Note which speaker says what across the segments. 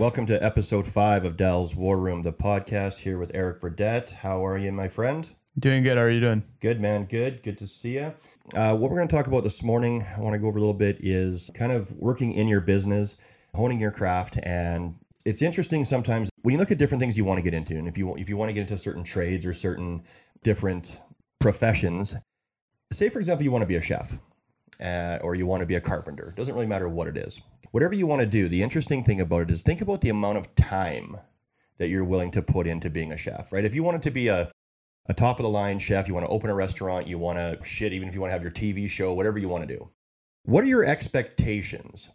Speaker 1: welcome to episode five of Dall's War Room, the podcast here with Eric Burdett. How are you, my friend?
Speaker 2: Doing good. How are you doing?
Speaker 1: Good, man. Good. Good to see you. Uh, what we're going to talk about this morning, I want to go over a little bit, is kind of working in your business, honing your craft, and it's interesting sometimes when you look at different things you want to get into, and if you if you want to get into certain trades or certain different professions, say for example you want to be a chef, uh, or you want to be a carpenter. It doesn't really matter what it is. Whatever you want to do, the interesting thing about it is think about the amount of time that you're willing to put into being a chef, right? If you wanted to be a a top of the line chef, you want to open a restaurant, you want to shit, even if you want to have your TV show, whatever you want to do. What are your expectations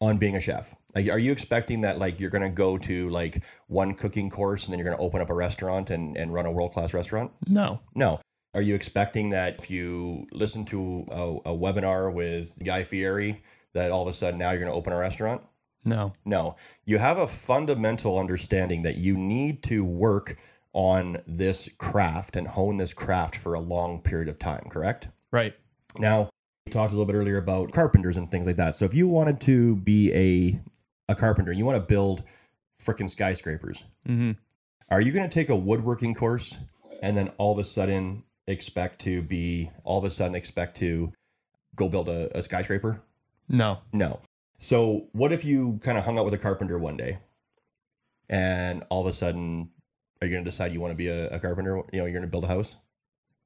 Speaker 1: on being a chef? Like, are you expecting that like you're going to go to like one cooking course and then you're going to open up a restaurant and, and run a world class restaurant?
Speaker 2: No.
Speaker 1: No. Are you expecting that if you listen to a, a webinar with Guy Fieri, that all of a sudden now you're going to open a restaurant?
Speaker 2: No.
Speaker 1: No. You have a fundamental understanding that you need to work on this craft and hone this craft for a long period of time, correct?
Speaker 2: Right.
Speaker 1: Now, we talked a little bit earlier about carpenters and things like that. So if you wanted to be a a carpenter, and you want to build freaking skyscrapers.
Speaker 2: Mm-hmm.
Speaker 1: Are you going to take a woodworking course and then all of a sudden expect to be all of a sudden expect to go build a, a skyscraper?
Speaker 2: No.
Speaker 1: No. So what if you kind of hung out with a carpenter one day and all of a sudden are you going to decide you want to be a, a carpenter? You know, you're going to build a house?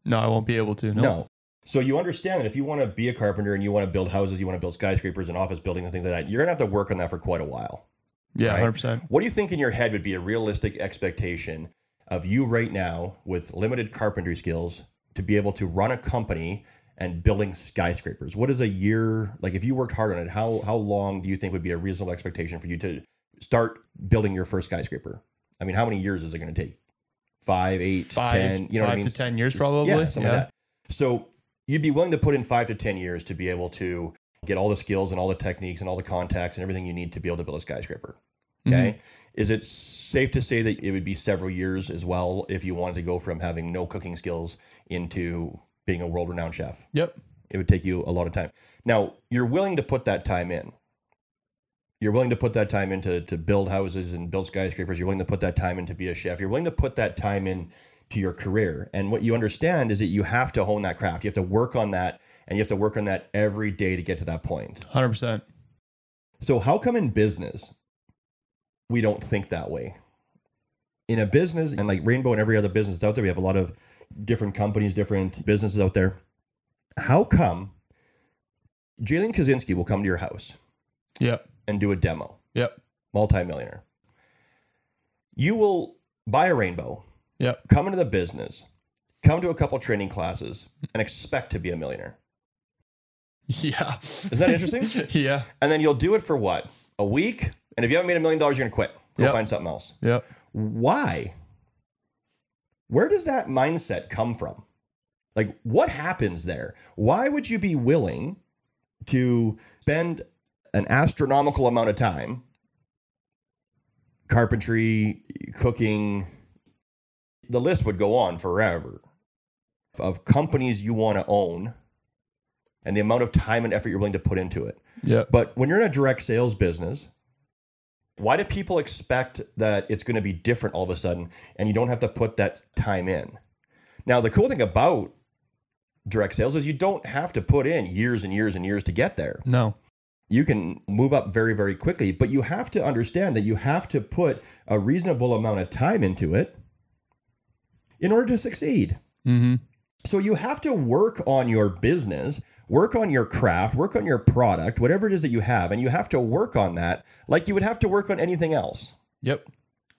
Speaker 2: No, I won't be able to. No.
Speaker 1: No. So you understand that if you want to be a carpenter and you want to build houses, you want to build skyscrapers and office buildings and things like that, you're gonna have to work on that for quite a while.
Speaker 2: Yeah,
Speaker 1: Right.
Speaker 2: hundred percent.
Speaker 1: What do you think in your head would be a realistic expectation of you right now with limited carpentry skills to be able to run a company and building skyscrapers? What is a year like if you worked hard on it, how how long do you think would be a reasonable expectation for you to start building your first skyscraper? I mean, how many years is it going to take? Five, eight,
Speaker 2: Five,
Speaker 1: ten, you know what I mean?
Speaker 2: to ten years probably.
Speaker 1: Yeah, something like that. So you'd be willing to put in five to ten years to be able to get all the skills and all the techniques and all the contacts and everything you need to be able to build a skyscraper. Mm-hmm. Okay. Is it safe to say that it would be several years as well if you wanted to go from having no cooking skills into being a world renowned chef?
Speaker 2: Yep.
Speaker 1: It would take you a lot of time. Now, you're willing to put that time in. You're willing to put that time into to build houses and build skyscrapers. You're willing to put that time in to be a chef. You're willing to put that time in to your career. And what you understand is that you have to hone that craft. You have to work on that and you have to work on that every day to get to that point.
Speaker 2: Hundred percent.
Speaker 1: So how come in business we don't think that way? In a business and like Rainbow and every other business out there, we have a lot of different companies, different businesses out there. How come Jaylene Kaczynski will come to your house
Speaker 2: Yep.
Speaker 1: and do a demo,
Speaker 2: Yep.
Speaker 1: multimillionaire? You will buy a rainbow,
Speaker 2: Yep.
Speaker 1: come into the business, come to a couple training classes, and expect to be a millionaire.
Speaker 2: Yeah.
Speaker 1: Isn't that interesting?
Speaker 2: yeah.
Speaker 1: And then you'll do it for what? A week? And if you haven't made a million dollars, you're gonna quit. Go
Speaker 2: Yep.
Speaker 1: find something else.
Speaker 2: Yep.
Speaker 1: Why? Where does that mindset come from? Like, what happens there? Why would you be willing to spend an astronomical amount of time carpentry, cooking? The list would go on forever of companies you want to own and the amount of time and effort you're willing to put into it.
Speaker 2: Yep.
Speaker 1: But when you're in a direct sales business, why do people expect that it's going to be different all of a sudden and you don't have to put that time in? Now, the cool thing about direct sales is you don't have to put in years and years and years to get there.
Speaker 2: No.
Speaker 1: You can move up very, very quickly, but you have to understand that you have to put a reasonable amount of time into it in order to succeed.
Speaker 2: Mm-hmm.
Speaker 1: So you have to work on your business, work on your craft, work on your product, whatever it is that you have, and you have to work on that like you would have to work on anything else.
Speaker 2: Yep.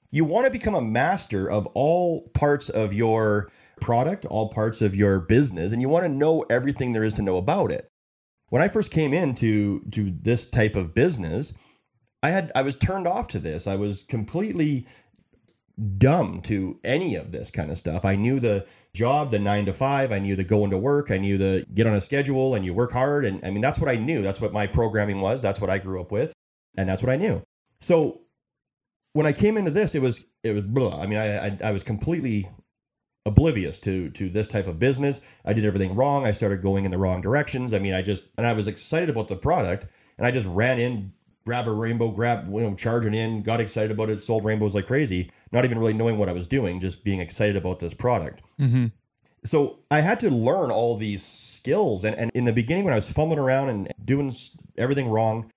Speaker 1: You want to become a master of all parts of your product, all parts of your business, and you want to know everything there is to know about it. When I first came into to this type of business, I had I was turned off to this. I was completely dumb to any of this kind of stuff. I knew the job, the nine to five. I knew the going to work. I knew the get on a schedule and you work hard. And I mean, that's what I knew. That's what my programming was. That's what I grew up with. And that's what I knew. So when I came into this, it was, it was, blah. I mean, I, I, I was completely oblivious to, to this type of business. I did everything wrong. I started going in the wrong directions. I mean, I just, and I was excited about the product and I just ran in grab a rainbow, grab, you know, charging in, got excited about it, sold rainbows like crazy, not even really knowing what I was doing, just being excited about this product.
Speaker 2: Mm-hmm.
Speaker 1: So I had to learn all these skills. And, and in the beginning, when I was fumbling around and doing everything wrong,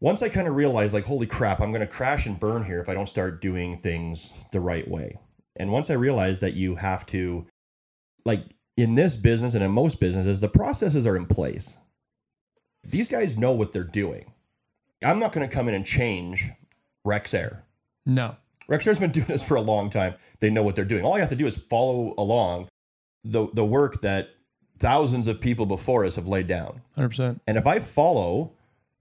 Speaker 1: once I kind of realized, like, holy crap, I'm going to crash and burn here if I don't start doing things the right way. And once I realized that you have to, like, in this business and in most businesses, the processes are in place. These guys know what they're doing. I'm not going to come in and change Rexair.
Speaker 2: No.
Speaker 1: Rexair's been doing this for a long time. They know what they're doing. All I have to do is follow along the the work that thousands of people before us have laid down.
Speaker 2: 100%.
Speaker 1: And if I follow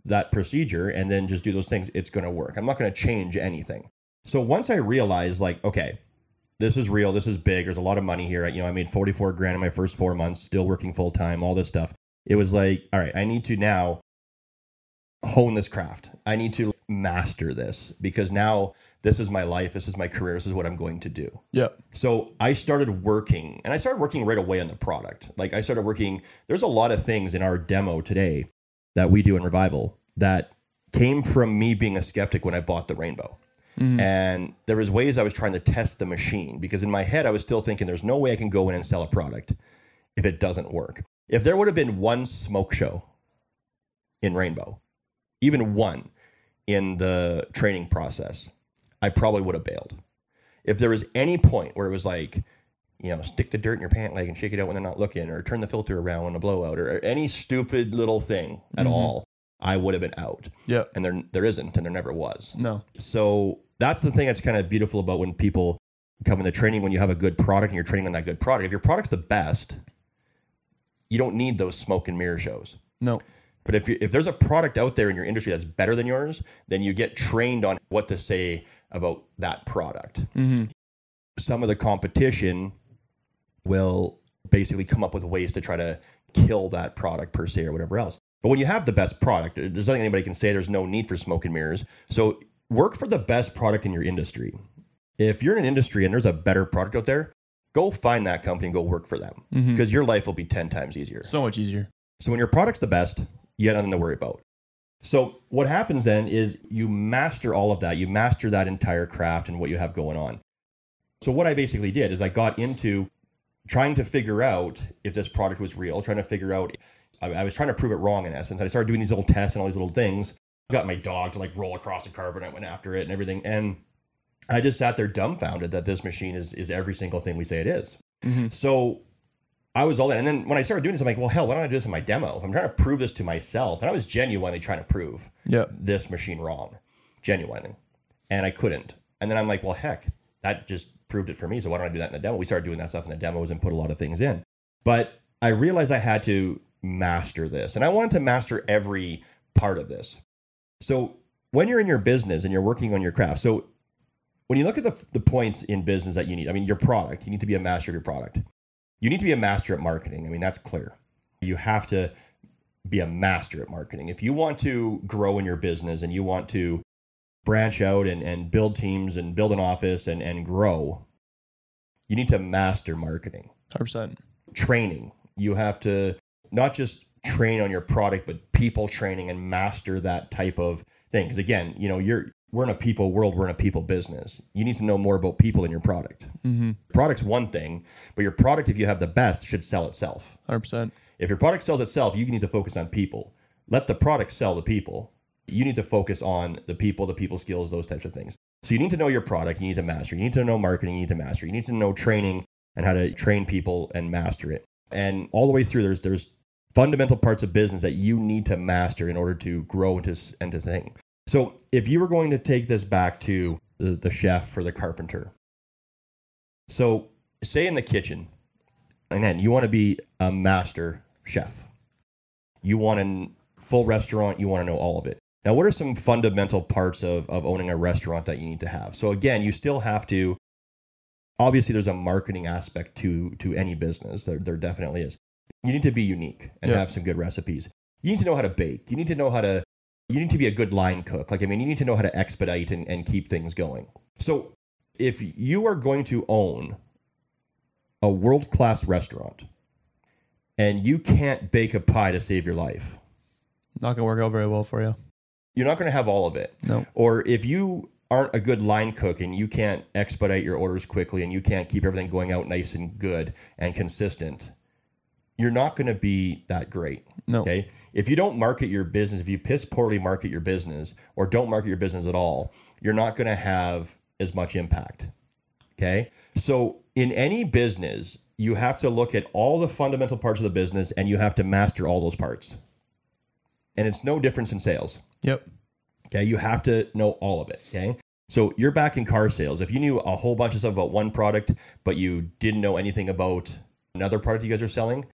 Speaker 1: that procedure and then just do those things, it's going to work. I'm not going to change anything. So once I realized, like, okay, this is real, this is big. There's a lot of money here. You know, I made 44 grand in my first four months, still working full time, all this stuff. It was like, all right, I need to now hone this craft. I need to master this because now this is my life, this is my career, this is what I'm going to do.
Speaker 2: Yeah.
Speaker 1: So I started working and I started working right away on the product. Like I started working, there's a lot of things in our demo today that we do in Revival that came from me being a skeptic when I bought the Rainbow.
Speaker 2: Mhm.
Speaker 1: And there was ways I was trying to test the machine because in my head I was still thinking there's no way I can go in and sell a product if it doesn't work. If there would have been one smoke show in Rainbow, even one in the training process, I probably would have bailed. If there was any point where it was like, you know, stick the dirt in your pant leg and shake it out when they're not looking, or turn the filter around when a blowout, or any stupid little thing at
Speaker 2: Mhm.
Speaker 1: all, I would have been out.
Speaker 2: Yeah.
Speaker 1: And there, there isn't, and there never was.
Speaker 2: No.
Speaker 1: So that's the thing that's kind of beautiful about when people come into training when you have a good product and you're training on that good product. If your product's the best, you don't need those smoke and mirror shows.
Speaker 2: No.
Speaker 1: But if you, if there's a product out there in your industry that's better than yours, then you get trained on what to say about that product.
Speaker 2: Mm-hmm.
Speaker 1: Some of the competition will basically come up with ways to try to kill that product per se or whatever else. But when you have the best product, there's nothing anybody can say. There's no need for smoke and mirrors. So work for the best product in your industry. If you're in an industry and there's a better product out there, go find that company and go work for them
Speaker 2: Mm-hmm.
Speaker 1: because your life will be 10 times easier.
Speaker 2: So much easier.
Speaker 1: So when your product's the best, you got nothing to worry about. So what happens then is you master all of that. You master that entire craft and what you have going on. So what I basically did is I got into trying to figure out if this product was real, trying to figure out I, I was trying to prove it wrong in essence. I started doing these little tests and all these little things. I got my dog to like roll across the carpet. I went after it and everything. And I just sat there dumbfounded that this machine is is every single thing we say it is.
Speaker 2: Mm-hmm.
Speaker 1: So I was all in. And then when I started doing this, I'm like, well, hell, why don't I do this in my demo? I'm trying to prove this to myself. And I was genuinely trying to prove
Speaker 2: Yep.
Speaker 1: this machine wrong, genuinely. And I couldn't. And then I'm like, well, heck, that just proved it for me. So why don't I do that in the demo? We started doing that stuff in the demos and put a lot of things in. But I realized I had to master this. And I wanted to master every part of this. So when you're in your business and you're working on your craft, so when you look at the, the points in business that you need, I mean, your product, you need to be a master of your product. You need to be a master at marketing. I mean, that's clear. You have to be a master at marketing. If you want to grow in your business and you want to branch out and, and build teams and build an office and, and grow, you need to master marketing.
Speaker 2: 100%.
Speaker 1: Training. You have to not just train on your product, but people training and master that type of thing. Because again, you know, you're we're in a people world, we're in a people business. You need to know more about people than your product.
Speaker 2: Mm-hmm.
Speaker 1: Product's one thing, but your product, if you have the best, should sell itself.
Speaker 2: 100%.
Speaker 1: If your product sells itself, you need to focus on people. Let the product sell the people. You need to focus on the people, the people skills, those types of things. So you need to know your product. You need to master. You need to know marketing. You need to master. You need to know training and how to train people and master it. And all the way through, there's there's fundamental parts of business that you need to master in order to grow into into thing. So if you were going to take this back to the, the chef or the carpenter, so say in the kitchen, and then you want to be a master chef. You want a full restaurant, you want to know all of it. Now, what are some fundamental parts of, of owning a restaurant that you need to have? So again, you still have to obviously there's a marketing aspect to to any business. There, there definitely is. You need to be unique and
Speaker 2: Yeah.
Speaker 1: have some good recipes. You need to know how to bake. You need to know how to you need to be a good line cook. Like I mean, you need to know how to expedite and, and keep things going. So if you are going to own a world class restaurant and you can't bake a pie to save your life,
Speaker 2: Not going to work out very well for you.
Speaker 1: you're not going to have all of it.
Speaker 2: No.
Speaker 1: Or if you aren't a good line cook and you can't expedite your orders quickly and you can't keep everything going out nice and good and consistent, you're not going to be that great.
Speaker 2: No.
Speaker 1: Okay. If you don't market your business, if you piss poorly market your business or don't market your business at all, you're not going to have as much impact. Okay. So in any business, you have to look at all the fundamental parts of the business and you have to master all those parts. And it's no difference in sales.
Speaker 2: Yep.
Speaker 1: Okay. You have to know all of it. Okay. So you're back in car sales. If you knew a whole bunch of stuff about one product, but you didn't know anything about another product you guys are selling,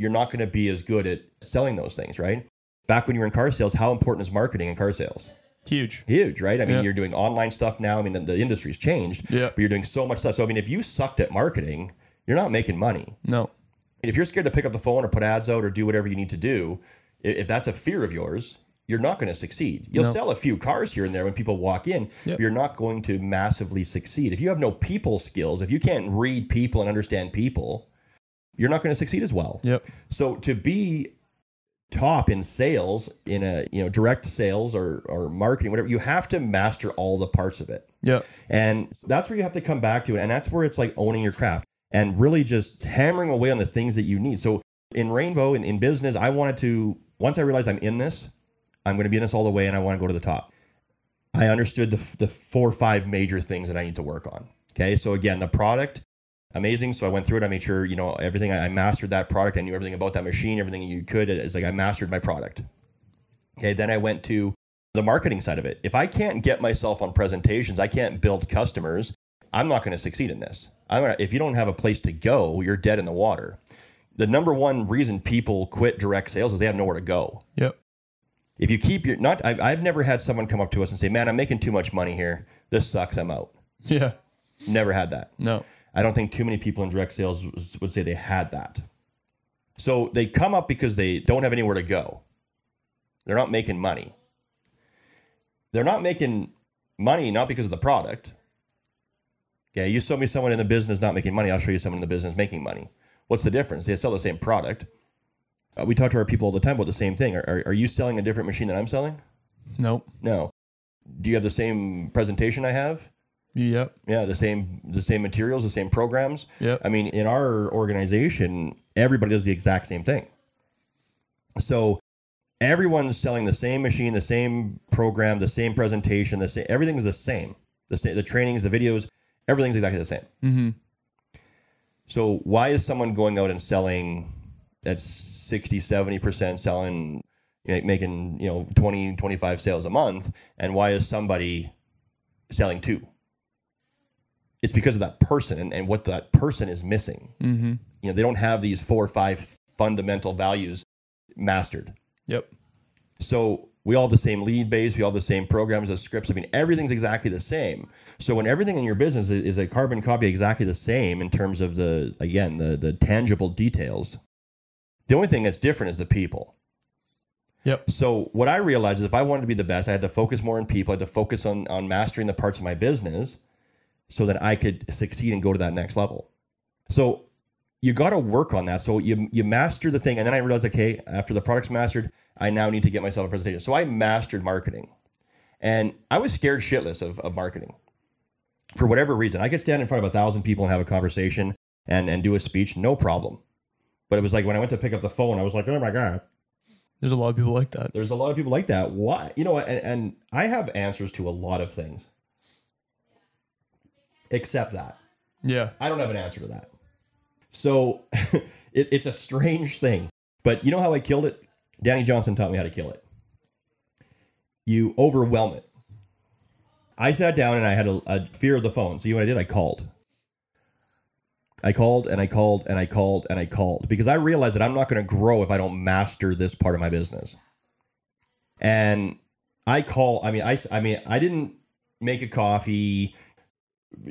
Speaker 1: you're not going to be as good at selling those things, right? Back when you were in car sales, how important is marketing in car sales?
Speaker 2: Huge.
Speaker 1: Huge, right? I mean,
Speaker 2: Yeah.
Speaker 1: you're doing online stuff now. I mean, the, the industry's changed,
Speaker 2: Yeah.
Speaker 1: but you're doing so much stuff. So, I mean, if you sucked at marketing, you're not making money.
Speaker 2: No.
Speaker 1: And if you're scared to pick up the phone or put ads out or do whatever you need to do, if that's a fear of yours, you're not going to succeed. You'll
Speaker 2: No.
Speaker 1: sell a few cars here and there when people walk in,
Speaker 2: Yep.
Speaker 1: but you're not going to massively succeed. If you have no people skills, if you can't read people and understand people, you're not going to succeed as well.
Speaker 2: Yep.
Speaker 1: So to be top in sales, in a you know direct sales or or marketing, whatever, you have to master all the parts of it.
Speaker 2: Yep.
Speaker 1: And that's where you have to come back to it. And that's where it's like owning your craft and really just hammering away on the things that you need. So in Rainbow, in, in business, I wanted to, once I realized I'm in this, I'm going to be in this all the way and I want to go to the top. I understood the, the four or five major things that I need to work on. Okay. So again, the product, amazing. So I went through it. I made sure, you know, everything, I I mastered that product. I knew everything about that machine, everything you could. It's like I mastered my product. Okay. Then I went to the marketing side of it. If I can't get myself on presentations, I can't build customers, I'm not going to succeed in this. I'm gonna, if you don't have a place to go, you're dead in the water. The number one reason people quit direct sales is they have nowhere to go.
Speaker 2: Yep.
Speaker 1: If you keep your not, I've, I've never had someone come up to us and say, "Man, I'm making too much money here. This sucks. I'm out."
Speaker 2: Yeah.
Speaker 1: Never had that.
Speaker 2: No.
Speaker 1: I don't think too many people in direct sales would say they had that. So they come up because they don't have anywhere to go. They're not making money. They're not making money not because of the product. Okay, you show me someone in the business not making money, I'll show you someone in the business making money. What's the difference? They sell the same product. Uh, we talk to our people all the time about the same thing. Are, are, are you selling a different machine than I'm selling?
Speaker 2: Nope.
Speaker 1: No. Do you have the same presentation I have?
Speaker 2: Yep.
Speaker 1: Yeah, the same the same materials, the same programs.
Speaker 2: Yep.
Speaker 1: I mean, in our organization, everybody does the exact same thing. So everyone's selling the same machine, the same program, the same presentation, the same everything's the same. The same the trainings, the videos, everything's exactly the same.
Speaker 2: Mm-hmm.
Speaker 1: So why is someone going out and selling at 60, 70% selling making, you know, 20, 25 sales a month and why is somebody selling two? It's because of that person and, and what that person is missing.
Speaker 2: Mm-hmm.
Speaker 1: You know, they don't have these four or five fundamental values mastered.
Speaker 2: Yep.
Speaker 1: So we all have the same lead base, we all have the same programs, the scripts. I mean, everything's exactly the same. So when everything in your business is, is a carbon copy exactly the same in terms of the again the the tangible details, the only thing that's different is the people.
Speaker 2: Yep.
Speaker 1: So what I realized is if I wanted to be the best, I had to focus more on people. I had to focus on on mastering the parts of my business so that I could succeed and go to that next level. So you got to work on that. So you you master the thing, and then I realized, okay, after the product's mastered, I now need to get myself a presentation. So I mastered marketing, and I was scared shitless of, of marketing for whatever reason. I could stand in front of a thousand people and have a conversation and and do a speech, no problem. But it was like when I went to pick up the phone, I was like, oh my god,
Speaker 2: There's a lot of people like that.
Speaker 1: there's a lot of people like that. Why? You know, and, and I have answers to a lot of things, except that.
Speaker 2: Yeah.
Speaker 1: I don't have an answer to that. So it, it's a strange thing. But you know how I killed it? Danny Johnson taught me how to kill it. You overwhelm it. I sat down and I had a, a fear of the phone. So you know what I did? I called. I called and I called and I called and I called because I realized that I'm not going to grow if I don't master this part of my business. And I call. I mean, I. I mean, I didn't make a coffee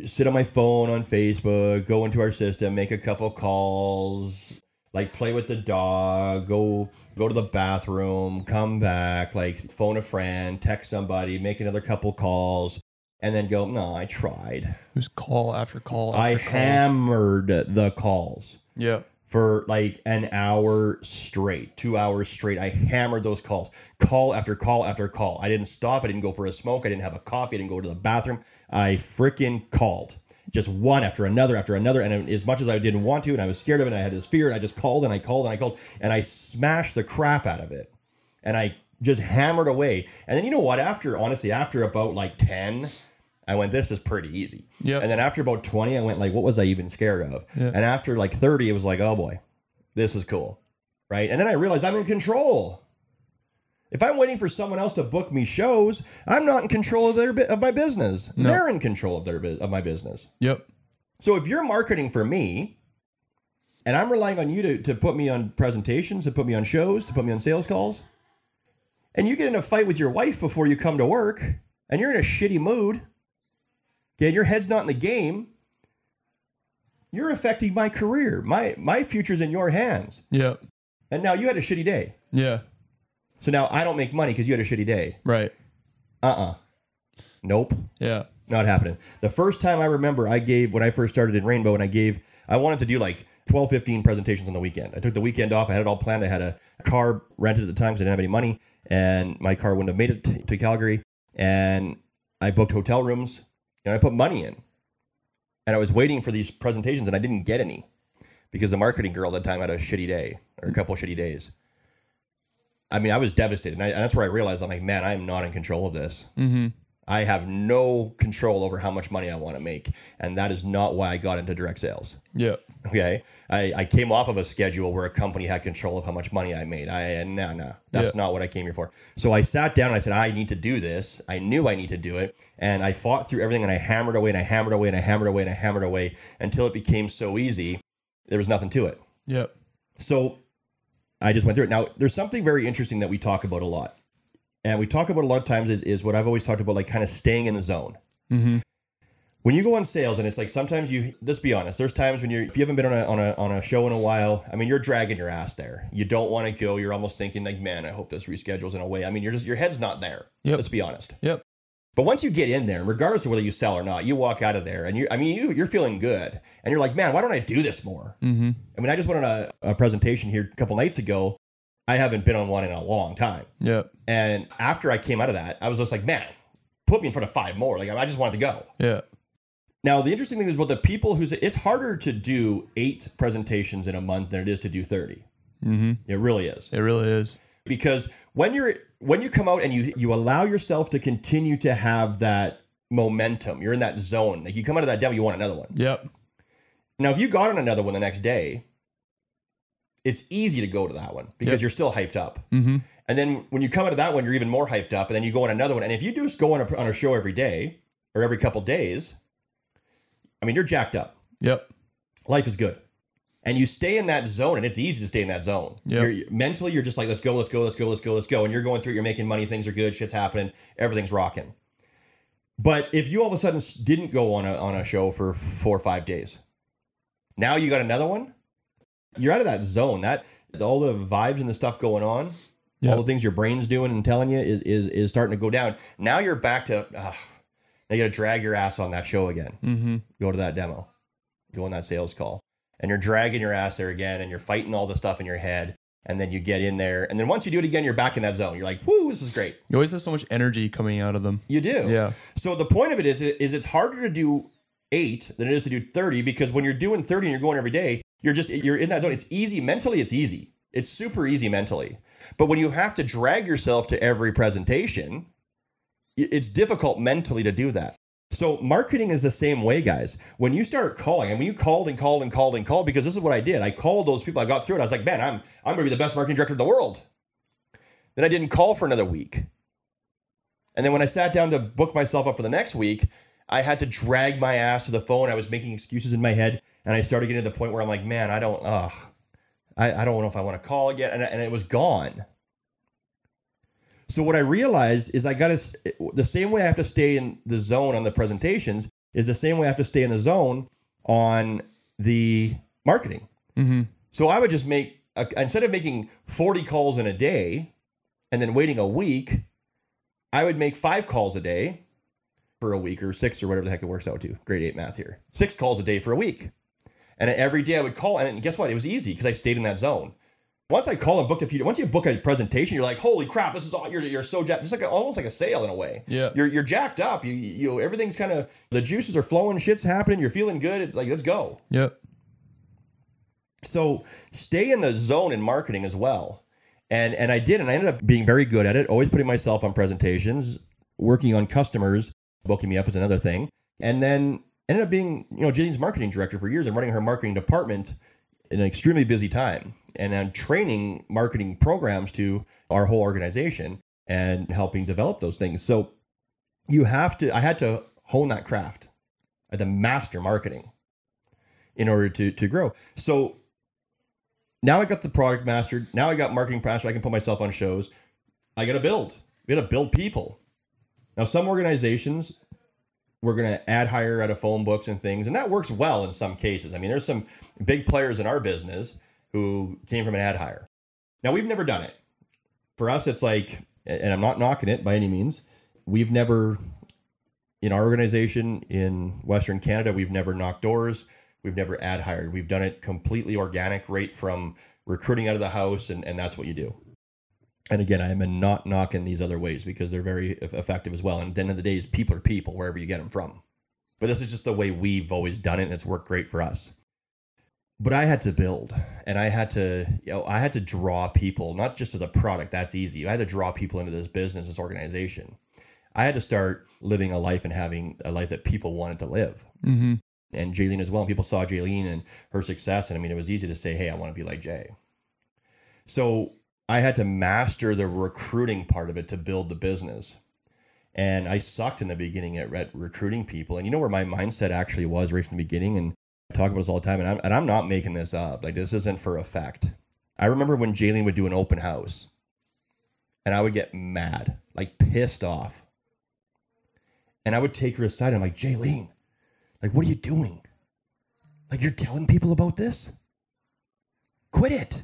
Speaker 1: sit on my phone on Facebook, go into our system, make a couple calls, like play with the dog, go go to the bathroom, come back, like phone a friend, text somebody, make another couple calls, and then go, no, I tried.
Speaker 2: It was call after call. After
Speaker 1: I
Speaker 2: call.
Speaker 1: hammered the calls
Speaker 2: Yeah.
Speaker 1: For like an hour straight, two hours straight. I hammered those calls, call after call after call. I didn't stop. I didn't go for a smoke. I didn't have a coffee. I didn't go to the bathroom. I freaking called just one after another after another. And as much as I didn't want to, and I was scared of it, and I had this fear, and I just called and I called and I called and I smashed the crap out of it. And I just hammered away. And then you know what? After honestly, after about like 10, I went, this is pretty easy.
Speaker 2: Yep.
Speaker 1: And then after about 20, I went like, what was I even scared of?
Speaker 2: Yeah.
Speaker 1: And after like 30, it was like, oh boy, this is cool. Right. And then I realized I'm in control. If I'm waiting for someone else to book me shows, I'm not in control of their of my business.
Speaker 2: No.
Speaker 1: They're in control of their of my business.
Speaker 2: Yep.
Speaker 1: So if you're marketing for me, and I'm relying on you to, to put me on presentations, to put me on shows, to put me on sales calls, and you get in a fight with your wife before you come to work, and you're in a shitty mood, okay, your head's not in the game, you're affecting my career. My my future's in your hands.
Speaker 2: Yep.
Speaker 1: And now you had a shitty day.
Speaker 2: Yeah.
Speaker 1: So now I don't make money because you had a shitty day.
Speaker 2: Right.
Speaker 1: Uh-uh. Nope.
Speaker 2: Yeah.
Speaker 1: Not happening. The first time I remember I gave when I first started in Rainbow and I gave I wanted to do like 12, 15 presentations on the weekend. I took the weekend off. I had it all planned. I had a car rented at the time because I didn't have any money and my car wouldn't have made it to Calgary. And I booked hotel rooms and I put money in. And I was waiting for these presentations and I didn't get any because the marketing girl at the time had a shitty day or a couple shitty days. I mean, I was devastated. And, I, and that's where I realized I'm like, man, I'm not in control of this.
Speaker 2: Mm-hmm.
Speaker 1: I have no control over how much money I want to make. And that is not why I got into direct sales.
Speaker 2: Yep.
Speaker 1: Okay. I, I came off of a schedule where a company had control of how much money I made. I no, no, that's
Speaker 2: Yeah.
Speaker 1: not what I came here for. So I sat down and I said, I need to do this. I knew I need to do it. And I fought through everything and I hammered away and I hammered away and I hammered away and I hammered away until it became so easy. There was nothing to it.
Speaker 2: Yep.
Speaker 1: So I just went through it. Now, there's something very interesting that we talk about a lot. And we talk about a lot of times is, is what I've always talked about, like kind of staying in the zone.
Speaker 2: Mm-hmm.
Speaker 1: When you go on sales, and it's like sometimes you, let's be honest, there's times when you're, if you haven't been on a, on a, on a show in a while, I mean, you're dragging your ass there. You don't want to go. You're almost thinking, like, man, I hope this reschedules in a way. I mean, you're just, your head's not there.
Speaker 2: Yep.
Speaker 1: Let's be honest.
Speaker 2: Yep.
Speaker 1: But once you get in there, regardless of whether you sell or not, you walk out of there and you, I mean, you, you're feeling good. And you're like, man, why don't I do this more?
Speaker 2: Mm-hmm.
Speaker 1: I mean, I just went on a, a presentation here a couple nights ago. I haven't been on one in a long time.
Speaker 2: Yeah.
Speaker 1: And after I came out of that, I was just like, man, put me in front of five more. Like, I just wanted to go.
Speaker 2: Yeah.
Speaker 1: Now, the interesting thing is about the people who's, it's harder to do eight presentations in a month than it is to do 30.
Speaker 2: Mm-hmm.
Speaker 1: It really is.
Speaker 2: It really is.
Speaker 1: Because when you're, when you come out and you, you allow yourself to continue to have that momentum, you're in that zone. Like, you come out of that demo, you want another one.
Speaker 2: Yep.
Speaker 1: Now, if you got on another one the next day, it's easy to go to that one because
Speaker 2: Yep.
Speaker 1: you're still hyped up.
Speaker 2: Mm-hmm.
Speaker 1: And then when you come out of that one, you're even more hyped up. And then you go on another one. And if you do go on a, on a show every day or every couple days, I mean, you're jacked up.
Speaker 2: Yep.
Speaker 1: Life is good. And you stay in that zone, and it's easy to stay in that zone. You're, mentally, you're just like, let's go, let's go, let's go, let's go, let's go. And you're going through, it, you're making money, things are good, shit's happening, everything's rocking. But if you all of a sudden didn't go on a, on a show for four or five days, now you got another one, you're out of that zone. That all the vibes and the stuff going on,
Speaker 2: Yeah.
Speaker 1: all the things your brain's doing and telling you is is, is starting to go down. Now you're back to, uh, now you got to drag your ass on that show again
Speaker 2: Mm-hmm.
Speaker 1: go to that demo, go on that sales call, and you're dragging your ass there again, and you're fighting all the stuff in your head, and then you get in there, and then once you do it again, you're back in that zone. You're like, "Woo, this is great."
Speaker 2: You always have so much energy coming out of them.
Speaker 1: You do.
Speaker 2: Yeah.
Speaker 1: So the point of it is, is it's harder to do eight than it is to do thirty because when you're doing thirty and you're going every day, you're just you're in that zone. It's easy mentally. It's easy. It's super easy mentally. But when you have to drag yourself to every presentation, it's difficult mentally to do that. So marketing is the same way, guys. When you start calling, and when you called and called and called and called, because this is what I did. I called those people. I got through it. I was like, man, I'm I'm gonna be the best marketing director in the world. Then I didn't call for another week. And then when I sat down to book myself up for the next week, I had to drag my ass to the phone. I was making excuses in my head, and I started getting to the point where I'm like, man, I don't, ugh, I, I don't know if I want to call again, and, and it was gone. So what I realized is I got to the same way I have to stay in the zone on the presentations is the same way I have to stay in the zone on the marketing.
Speaker 2: Mm-hmm.
Speaker 1: So I would just make a, instead of making 40 calls in a day and then waiting a week, I would make five calls a day for a week or six or whatever the heck it works out to. Grade eight math here. Six calls a day for a week. And every day I would call, and guess what? It was easy because I stayed in that zone. Once I call and booked a few, once you book a presentation, you're like, holy crap, this is all you're you're so jacked. It's like a, almost like a sale in a way.
Speaker 2: Yeah.
Speaker 1: You're you're jacked up. You you everything's kind of the juices are flowing, shit's happening. You're feeling good. It's like let's go.
Speaker 2: Yep.
Speaker 1: So stay in the zone in marketing as well. And and I did, and I ended up being very good at it. Always putting myself on presentations, working on customers, booking me up is another thing, and then ended up being you know Jaylene's marketing director for years and running her marketing department in an extremely busy time, and then training marketing programs to our whole organization and helping develop those things. So you have to. I had to hone that craft. I had to master marketing in order to to grow. So now I got the product mastered. Now I got marketing mastered. I can put myself on shows. I got to build. We got to build people. Now, some organizations we're going to add hire out of phone books and things, and that works well in some cases. I mean, there's some big players in our business who came from an ad hire. Now, we've never done it. For us, it's like, and I'm not knocking it by any means. We've never, in our organization in Western Canada, we've never knocked doors We've never ad hired. We've done it completely organic, right from recruiting out of the house, and, and that's what you do. And again, I am not knocking these other ways because they're very effective as well. And at the end of the day, is people are people wherever you get them from. But this is just the way we've always done it, and it's worked great for us. But I had to build, and I had to, you know, I had to draw people, not just to the product. That's easy. I had to draw people into this business, this organization. I had to start living a life and having a life that people wanted to live.
Speaker 2: Mm-hmm
Speaker 1: and Jaylene as well. And people saw Jaylene and her success. And I mean, it was easy to say, hey, I want to be like Jay. So I had to master the recruiting part of it to build the business. And I sucked in the beginning at, at recruiting people. And you know where my mindset actually was right from the beginning? And I talk about this all the time. And I'm, and I'm not making this up. Like, this isn't for effect. I remember when Jaylene would do an open house and I would get mad, like pissed off. And I would take her aside. And I'm like, Jaylene, like, what are you doing? Like, you're telling people about this? Quit it.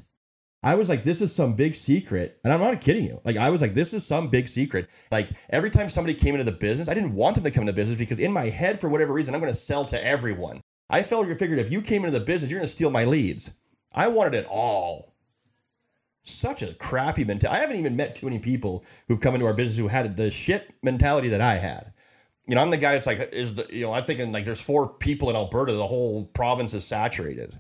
Speaker 1: I was like, this is some big secret. And I'm not kidding you. Like, I was like, this is some big secret. Like, every time somebody came into the business, I didn't want them to come into business because in my head, for whatever reason, I'm going to sell to everyone. I felt you figured if you came into the business, you're going to steal my leads. I wanted it all. Such a crappy mentality. I haven't even met too many people who've come into our business who had the shit mentality that I had you know, I'm the guy that's like, is the, you know, I'm thinking like there's four people in Alberta, the whole province is saturated,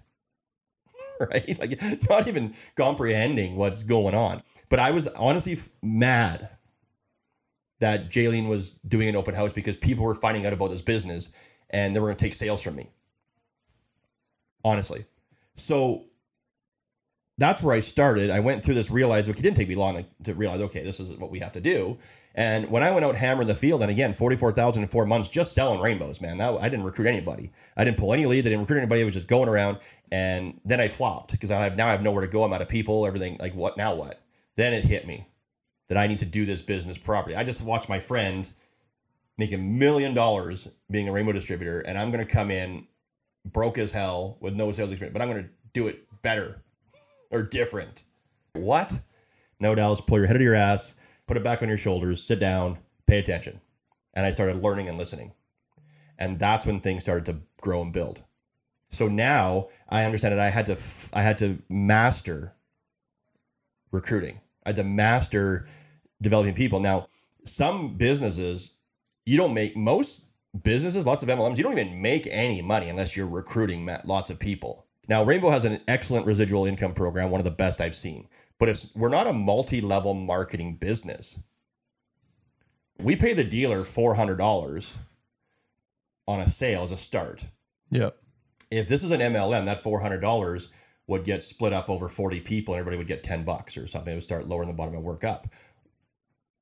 Speaker 1: right? Like, not even comprehending what's going on. But I was honestly mad that Jaylene was doing an open house because people were finding out about this business and they were going to take sales from me. Honestly. So that's where I started. I went through this, realized, okay, it didn't take me long to realize, okay, this is what we have to do. And when I went out hammering the field, and again, 44,000 in four months just selling rainbows, man, that, I didn't recruit anybody. I didn't pull any leads. I didn't recruit anybody. I was just going around. And then I flopped because I have now I have nowhere to go. I'm out of people, everything. Like, what now? What? Then it hit me that I need to do this business properly. I just watched my friend make a million dollars being a rainbow distributor, and I'm going to come in broke as hell with no sales experience, but I'm going to do it better or different. What? No, Dallas, pull your head out of your ass, put it back on your shoulders, sit down, pay attention. And I started learning and listening. And that's when things started to grow and build. So now I understand that I had to I had to master recruiting. I had to master developing people. Now, some businesses you don't make most businesses, lots of MLMs, you don't even make any money unless you're recruiting lots of people. Now, Rainbow has an excellent residual income program, one of the best I've seen. But it's we're not a multi-level marketing business. We pay the dealer four hundred dollars on a sale as a start.
Speaker 2: Yep.
Speaker 1: If this is an MLM, that four hundred dollars would get split up over 40 people and everybody would get 10 bucks or something. It would start lowering the bottom and work up.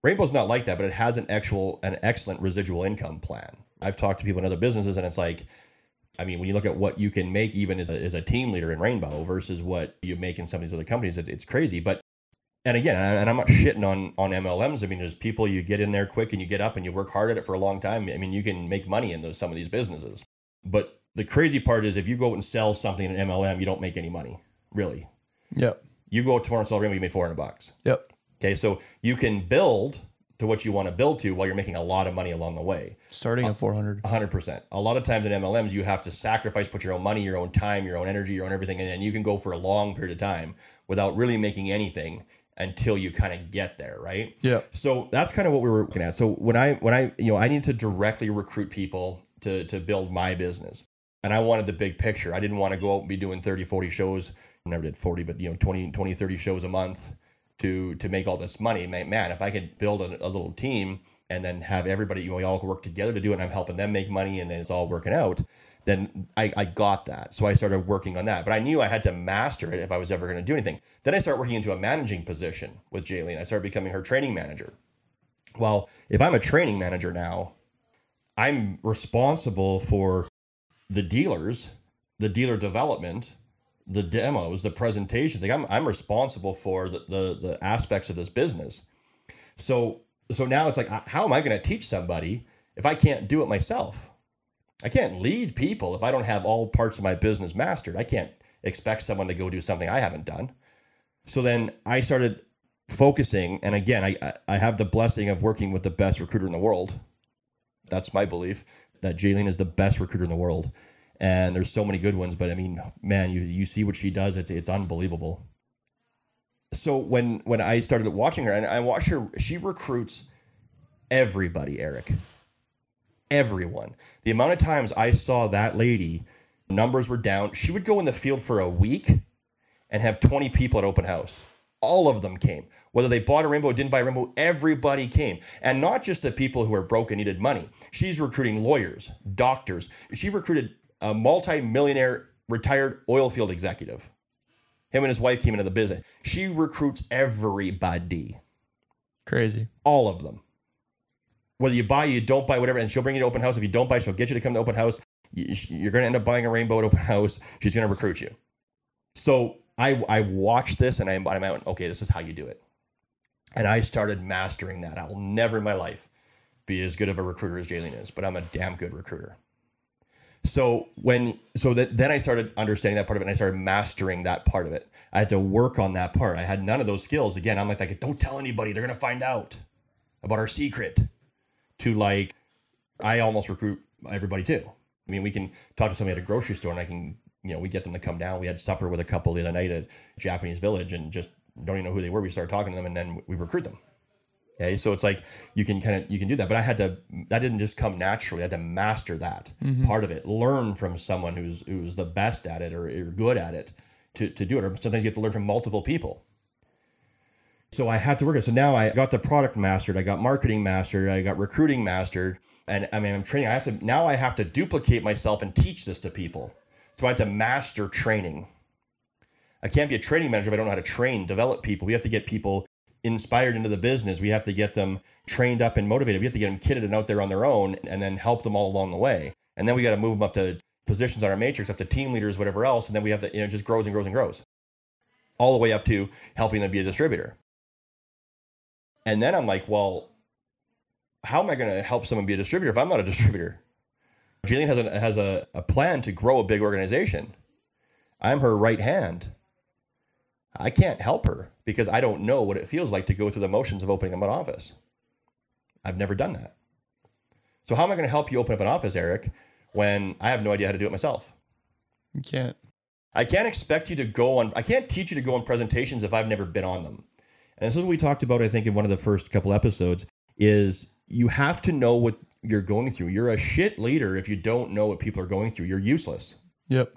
Speaker 1: Rainbow's not like that, but it has an actual an excellent residual income plan. I've talked to people in other businesses and it's like I mean, when you look at what you can make even as a, as a team leader in Rainbow versus what you make in some of these other companies, it's, it's crazy. But and again, and I'm not shitting on on MLMs. I mean, there's people you get in there quick and you get up and you work hard at it for a long time. I mean, you can make money in those some of these businesses. But the crazy part is if you go and sell something in an MLM, you don't make any money, really.
Speaker 2: Yep.
Speaker 1: You go tomorrow and sell Rainbow, you made 400 bucks.
Speaker 2: Yep.
Speaker 1: Okay, so you can build to what you want to build to while you're making a lot of money along the way.
Speaker 2: Starting at uh, 400.
Speaker 1: 100%. A lot of times in MLMs, you have to sacrifice, put your own money, your own time, your own energy, your own everything, and then you can go for a long period of time without really making anything until you kind of get there, right?
Speaker 2: Yeah.
Speaker 1: So that's kind of what we were looking at. So when I when I you know I need to directly recruit people to to build my business. And I wanted the big picture. I didn't want to go out and be doing 30, 40 shows. I never did 40, but you know, 20, 20, 30 shows a month to to make all this money. Man, if I could build a, a little team and then have everybody, you know, all work together to do it, and I'm helping them make money, and then it's all working out. Then I, I got that. So I started working on that. But I knew I had to master it if I was ever going to do anything. Then I started working into a managing position with Jaylene. I started becoming her training manager. Well, if I'm a training manager now, I'm responsible for the dealers, the dealer development, the demos, the presentations. Like I'm I'm responsible for the the, the aspects of this business. So so now it's like how am I going to teach somebody if I can't do it myself? I can't lead people if I don't have all parts of my business mastered. I can't expect someone to go do something I haven't done. So then I started focusing, and again, I I have the blessing of working with the best recruiter in the world. That's my belief that Jaylene is the best recruiter in the world and there's so many good ones. But I mean, man, you you see what she does; it's it's unbelievable. So when when I started watching her, and I watch her, she recruits everybody, Eric, everyone. The amount of times I saw that lady, numbers were down. She would go in the field for a week and have 20 people at open house. All of them came. Whether they bought a rainbow didn't buy a rainbow, everybody came. And not just the people who were broke and needed money. She's recruiting lawyers, doctors. She recruited a multi-millionaire retired oil field executive. Him and his wife came into the business. She recruits everybody.
Speaker 2: Crazy.
Speaker 1: All of them. Whether you buy, you don't buy, whatever, and she'll bring you to open house. If you don't buy, she'll get you to come to open house. You're going to end up buying a rainbow at open house. She's going to recruit you. So I I watched this and I, I went, okay, this is how you do it. And I started mastering that. I will never in my life be as good of a recruiter as Jaylene is, but I'm a damn good recruiter. So when so that then I started understanding that part of it and I started mastering that part of it. I had to work on that part. I had none of those skills. Again, I'm like, like don't tell anybody. They're gonna find out about our secret. To like, I almost recruit everybody too. I mean, we can talk to somebody at a grocery store and I can, you know, we get them to come down. We had supper with a couple the other night at Japanese Village and just don't even know who they were. We started talking to them and then we recruit them. Okay, so it's like you can kind of you can do that, but I had to that didn't just come naturally. I had to master that mm-hmm. part of it, learn from someone who's who's the best at it or, or good at it to to do it. Or sometimes you have to learn from multiple people. So I had to work it. So now I got the product mastered, I got marketing mastered, I got recruiting mastered, and I mean I'm training. I have to now I have to duplicate myself and teach this to people. So I have to master training. I can't be a training manager if I don't know how to train, develop people. We have to get people inspired into the business. We have to get them trained up and motivated. We have to get them kitted and out there on their own and then help them all along the way. And then we got to move them up to positions on our matrix, up to team leaders, whatever else. And then we have to, you know, just grows and grows and grows all the way up to helping them be a distributor. And then I'm like, well, how am I going to help someone be a distributor if I'm not a distributor? Jaylene has a, has a, a plan to grow a big organization. I'm her right hand. I can't help her because I don't know what it feels like to go through the motions of opening up an office. I've never done that. So how am I going to help you open up an office, Eric, when I have no idea how to do it myself?
Speaker 2: You can't.
Speaker 1: I can't expect you to go on. I can't teach you to go on presentations if I've never been on them. And this is what we talked about. I think in one of the first couple episodes is you have to know what you're going through. You're a shit leader if you don't know what people are going through. You're useless.
Speaker 2: Yep.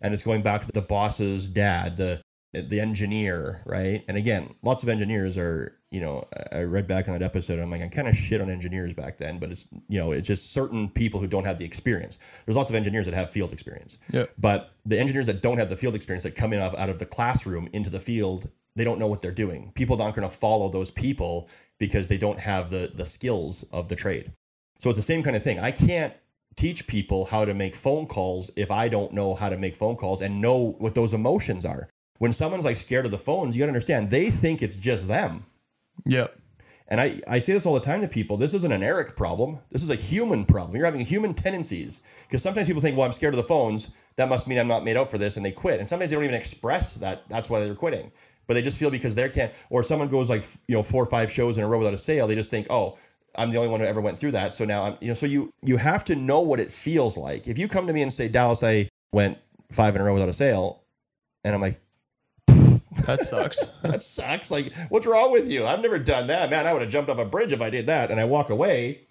Speaker 1: And it's going back to the boss's dad, the the engineer, right? And again, lots of engineers are, you know, I read back on that episode. I'm like, I kind of shit on engineers back then, but it's, you know, it's just certain people who don't have the experience. There's lots of engineers that have field experience,
Speaker 2: yeah.
Speaker 1: but the engineers that don't have the field experience that come in off, out of the classroom into the field, they don't know what they're doing. People aren't going to follow those people because they don't have the the skills of the trade. So it's the same kind of thing. I can't teach people how to make phone calls if I don't know how to make phone calls and know what those emotions are when someone's like scared of the phones, you got to understand they think it's just them.
Speaker 2: Yep.
Speaker 1: And I, I say this all the time to people. This isn't an Eric problem. This is a human problem. You're having human tendencies. Because sometimes people think, well, I'm scared of the phones. That must mean I'm not made out for this. And they quit. And sometimes they don't even express that. That's why they're quitting. but they just feel because they can't, or someone goes like you know four or five shows in a row without a sale, they just think, oh, I'm the only one who ever went through that. So now I'm, you know, so you you have to know what it feels like. If you come to me and say, Dallas, I went five in a row without a sale, and I'm like,
Speaker 2: That sucks.
Speaker 1: that sucks. Like, what's wrong with you? I've never done that, man. I would have jumped off a bridge if I did that. And I walk away.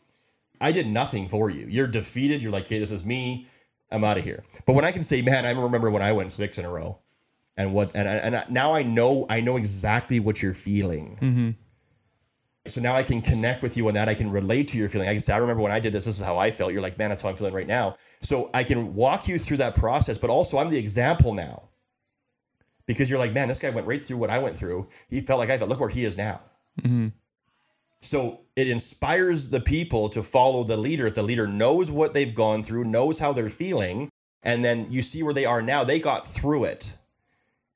Speaker 1: I did nothing for you. You're defeated. You're like, hey, this is me. I'm out of here. But when I can say, man, I remember when I went six in a row, and what, and and I, now I know, I know exactly what you're feeling.
Speaker 2: hmm
Speaker 1: So now I can connect with you on that. I can relate to your feeling. I can say, I remember when I did this. This is how I felt. You're like, man, that's how I'm feeling right now. So I can walk you through that process. But also, I'm the example now because you're like, man, this guy went right through what I went through. He felt like I felt. Look where he is now.
Speaker 2: hmm
Speaker 1: So it inspires the people to follow the leader. If the leader knows what they've gone through, knows how they're feeling, and then you see where they are now, they got through it.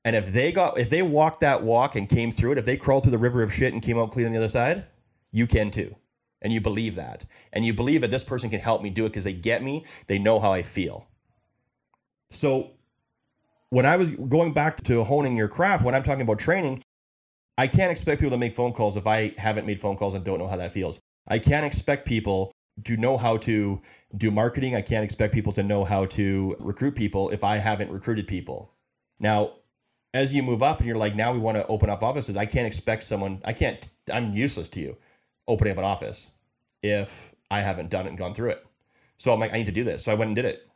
Speaker 1: And if they got if they walked that walk and came through it, if they crawled through the river of shit and came out clean on the other side, you can too. And you believe that. And you believe that this person can help me do it because they get me, they know how I feel. So when I was going back to honing your craft, when I'm talking about training, I can't expect people to make phone calls if I haven't made phone calls and don't know how that feels. I can't expect people to know how to do marketing. I can't expect people to know how to recruit people if I haven't recruited people. Now, as you move up and you're like, now we want to open up offices, I can't expect someone, I can't, I'm useless to you opening up an office if I haven't done it and gone through it. So I'm like, I need to do this. So I went and did it.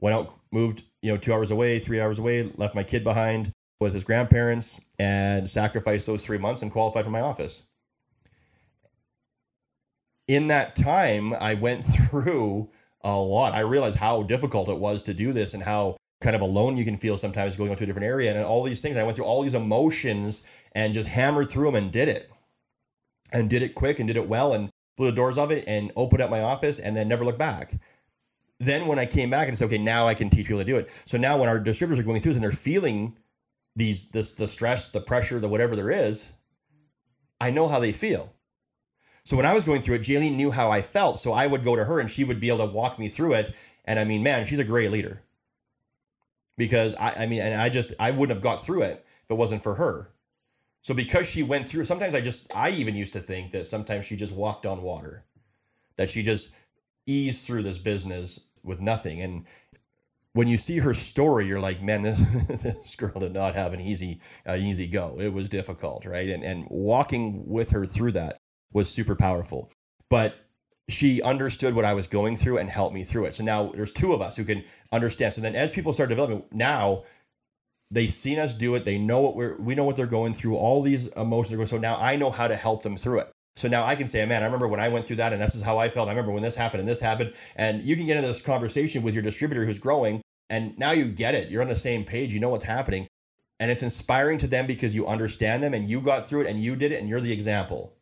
Speaker 1: Went out, moved, you know, two hours away, three hours away, left my kid behind with his grandparents and sacrificed those three months and qualified for my office. In that time, I went through a lot. I realized how difficult it was to do this and how kind of alone you can feel sometimes going to a different area and all these things. I went through all these emotions and just hammered through them and did it. And did it quick and did it well and blew the doors of it and opened up my office and then never looked back. Then when I came back and said, okay, now I can teach people to do it. So now when our distributors are going through this and they're feeling these this the stress, the pressure, the whatever there is, I know how they feel. So when I was going through it, Jaylene knew how I felt. So I would go to her and she would be able to walk me through it. And I mean, man, she's a great leader. Because I, I mean, and I just I wouldn't have got through it if it wasn't for her. So because she went through, sometimes I just I even used to think that sometimes she just walked on water, that she just eased through this business with nothing. And when you see her story, you're like, man, this, this girl did not have an easy uh, easy go. It was difficult, right? And and walking with her through that was super powerful. But she understood what I was going through and helped me through it. So now there's two of us who can understand. So then as people start developing, now they've seen us do it. They know what we're we know what they're going through, all these emotions are going. So now I know how to help them through it. So now I can say, man, I remember when I went through that and this is how I felt. I remember when this happened and this happened. And you can get into this conversation with your distributor who's growing and now you get it. You're on the same page. You know what's happening. And it's inspiring to them because you understand them and you got through it and you did it and you're the example.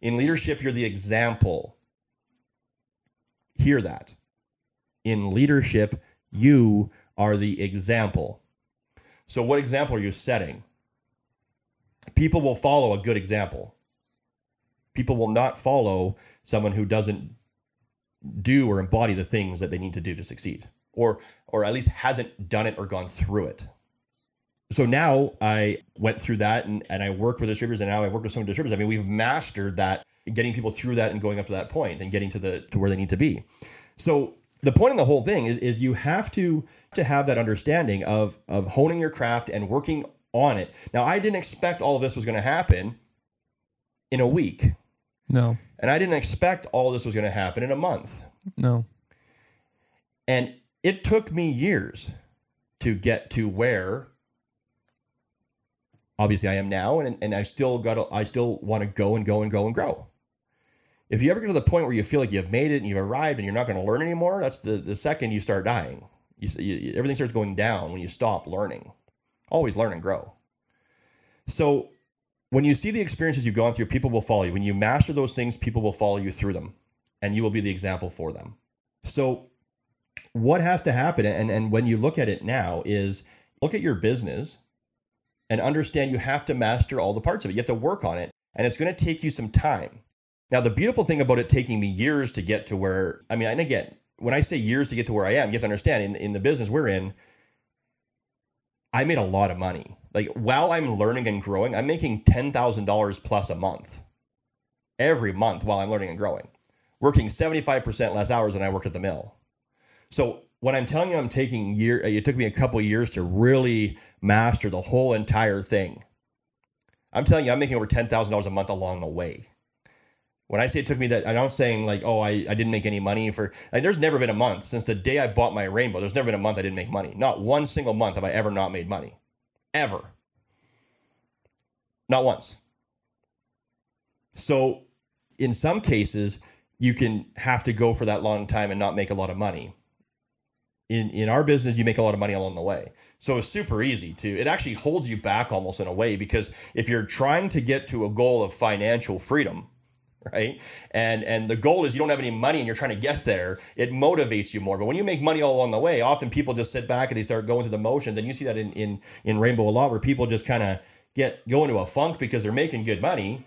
Speaker 1: In leadership, you're the example. Hear that. In leadership, you are the example. So, what example are you setting? People will follow a good example. People will not follow someone who doesn't do or embody the things that they need to do to succeed, or or at least hasn't done it or gone through it. So now I went through that and, and I worked with distributors and now I work with some distributors. I mean, we've mastered that, getting people through that and going up to that point and getting to the to where they need to be. So the point in the whole thing is, is you have to to have that understanding of of honing your craft and working on it. Now, I didn't expect all of this was going to happen in a week,
Speaker 2: No,
Speaker 1: and I didn't expect all this was going to happen in a month.
Speaker 2: no.
Speaker 1: And it took me years to get to where obviously I am now and and I still got to, I still want to go and go and go and grow. If you ever get to the point where you feel like you've made it and you've arrived and you're not going to learn anymore, that's the the second you start dying. You, you, everything starts going down when you stop learning. Always learn and grow. So when you see the experiences you've gone through, people will follow you. When you master those things, people will follow you through them and you will be the example for them. So what has to happen and and when you look at it now is look at your business and understand you have to master all the parts of it. You have to work on it and it's going to take you some time. Now the beautiful thing about it taking me years to get to where I mean and again when I say years to get to where I am, you have to understand in, in the business we're in, I made a lot of money. Like while I'm learning and growing, I'm making $10,000 plus a month every month while I'm learning and growing, working 75% less hours than I worked at the mill. So when I'm telling you I'm taking year, it took me a couple years to really master the whole entire thing. I'm telling you, I'm making over $10,000 a month along the way. When I say it took me that, I'm not saying like, oh, I, I didn't make any money for, like, there's never been a month since the day I bought my rainbow. There's never been a month I didn't make money. Not one single month have I ever not made money. Ever. Not once. So in some cases, you can have to go for that long time and not make a lot of money. In in our business, you make a lot of money along the way. So it's super easy to it actually holds you back almost in a way because if you're trying to get to a goal of financial freedom, right? And and the goal is you don't have any money and you're trying to get there, it motivates you more. But when you make money all along the way, often people just sit back and they start going through the motions. And you see that in in, in Rainbow a lot where people just kind of get go into a funk because they're making good money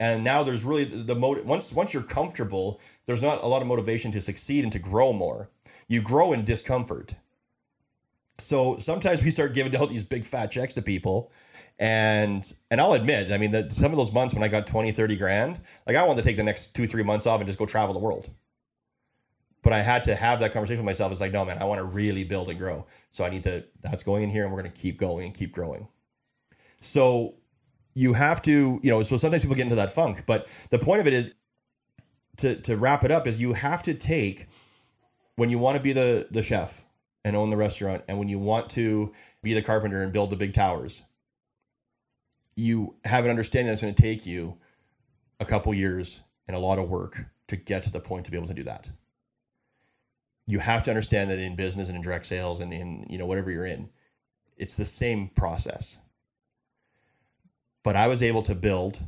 Speaker 1: and now there's really the motive once once you're comfortable there's not a lot of motivation to succeed and to grow more you grow in discomfort so sometimes we start giving out these big fat checks to people and and i'll admit i mean that some of those months when i got 20 30 grand like i wanted to take the next two three months off and just go travel the world. But i had to have that conversation with myself. It's like no man i want to really build and grow. So i need to that's going in here and we're going to keep going and keep growing. So you have to, you know, so sometimes people get into that funk, but the point of it is to to wrap it up is you have to take when you want to be the the chef and own the restaurant and when you want to be the carpenter and build the big towers you have an understanding that's going to take you a couple years and a lot of work to get to the point to be able to do that. You have to understand that in business and in direct sales and in you know whatever you're in it's the same process. But I was able to build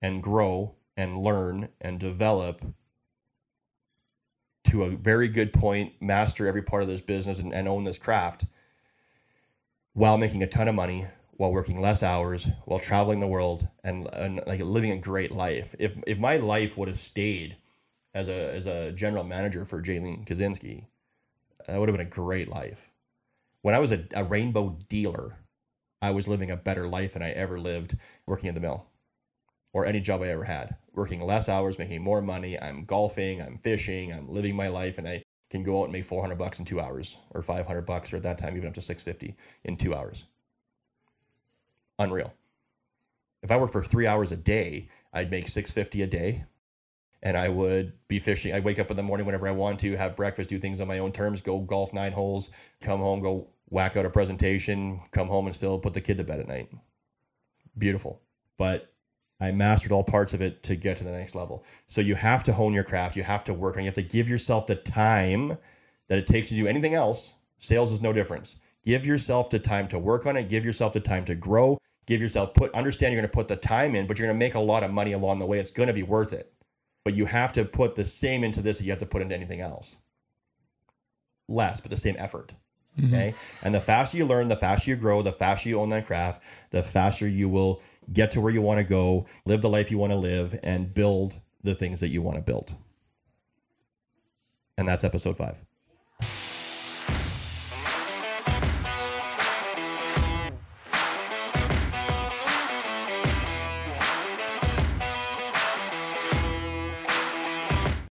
Speaker 1: and grow and learn and develop to a very good point, master every part of this business and, and own this craft while making a ton of money, while working less hours, while traveling the world and, and like living a great life. If if my life would have stayed as a as a general manager for Jaylene Kaczynski, that would have been a great life. When I was a, a rainbow dealer, I was living a better life than I ever lived working in the mill or any job I ever had. Working less hours, making more money. I'm golfing, I'm fishing, I'm living my life, and I can go out and make 400 bucks in two hours or 500 bucks or at that time even up to 650 in two hours. Unreal. If I worked for three hours a day, I'd make 650 a day and I would be fishing. I'd wake up in the morning whenever I want to, have breakfast, do things on my own terms, go golf nine holes, come home, go whack out a presentation, come home and still put the kid to bed at night. Beautiful. But I mastered all parts of it to get to the next level. So you have to hone your craft, you have to work on, you have to give yourself the time that it takes to do anything else. Sales is no difference. Give yourself the time to work on it, give yourself the time to grow, give yourself put understand you're going to put the time in, but you're going to make a lot of money along the way. It's going to be worth it. But you have to put the same into this that you have to put into anything else. Less, but the same effort. Mm-hmm. Okay. And the faster you learn, the faster you grow, the faster you own that craft, the faster you will get to where you want to go, live the life you want to live, and build the things that you want to build. And that's episode five.